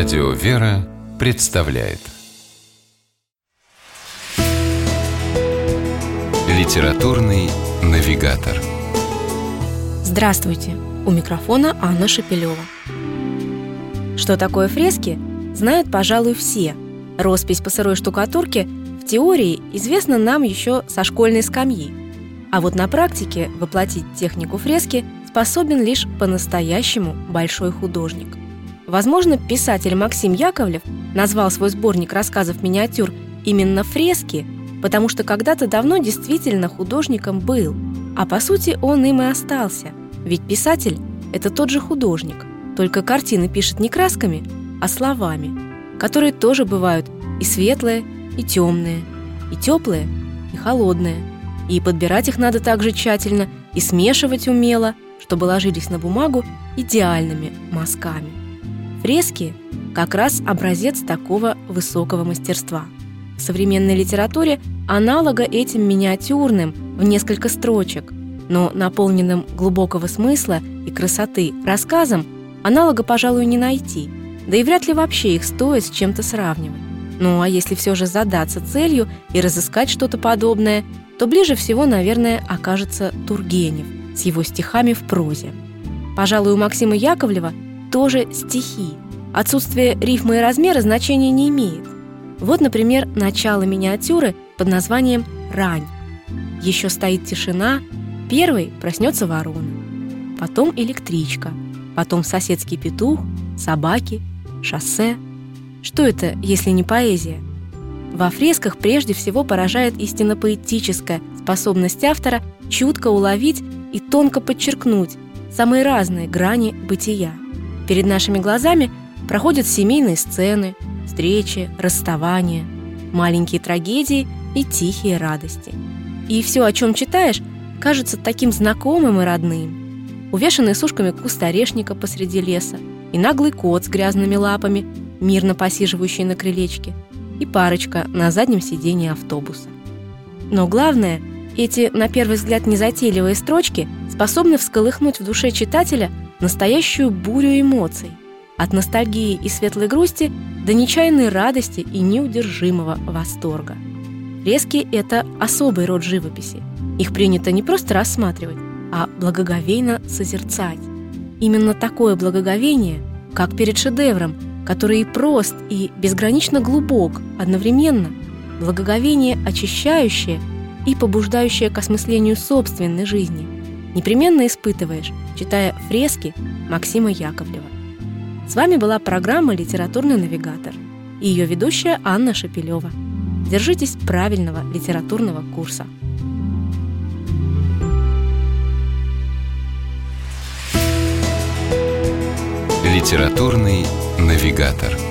Радио «Вера» представляет Литературный навигатор Здравствуйте! У микрофона Анна Шапилева. Что такое фрески, знают, пожалуй, все. Роспись по сырой штукатурке в теории известна нам еще со школьной скамьи. А вот на практике воплотить технику фрески способен лишь по-настоящему большой художник. Возможно, писатель Максим Яковлев назвал свой сборник рассказов-миниатюр именно «Фрески», потому что когда-то давно действительно художником был, а по сути он им и остался. Ведь писатель – это тот же художник, только картины пишет не красками, а словами, которые тоже бывают и светлые, и темные, и теплые, и холодные. И подбирать их надо также тщательно, и смешивать умело, чтобы ложились на бумагу идеальными мазками. Фрески – как раз образец такого высокого мастерства. В современной литературе аналога этим миниатюрным в несколько строчек, но наполненным глубокого смысла и красоты рассказом аналога, пожалуй, не найти, да и вряд ли вообще их стоит с чем-то сравнивать. Ну а если все же задаться целью и разыскать что-то подобное, то ближе всего, наверное, окажется Тургенев с его стихами в прозе. Пожалуй, у Максима Яковлева тоже стихи. Отсутствие рифмы и размера значения не имеет. Вот, например, начало миниатюры под названием «Рань». Еще стоит тишина, первый проснется ворона, потом электричка, потом соседский петух, собаки, шоссе. Что это, если не поэзия? Во фресках прежде всего поражает истинно поэтическая способность автора чутко уловить и тонко подчеркнуть самые разные грани бытия – Перед нашими глазами проходят семейные сцены, встречи, расставания, маленькие трагедии и тихие радости. И все, о чем читаешь, кажется таким знакомым и родным. Увешанный сушками куст орешника посреди леса, и наглый кот с грязными лапами, мирно посиживающий на крылечке, и парочка на заднем сидении автобуса. Но главное, эти, на первый взгляд, незатейливые строчки способны всколыхнуть в душе читателя настоящую бурю эмоций, от ностальгии и светлой грусти до нечаянной радости и неудержимого восторга. Резки – это особый род живописи. Их принято не просто рассматривать, а благоговейно созерцать. Именно такое благоговение, как перед шедевром, который и прост, и безгранично глубок одновременно, благоговение очищающее и побуждающее к осмыслению собственной жизни – непременно испытываешь, читая фрески Максима Яковлева. С вами была программа «Литературный навигатор» и ее ведущая Анна Шапилева. Держитесь правильного литературного курса. Литературный навигатор.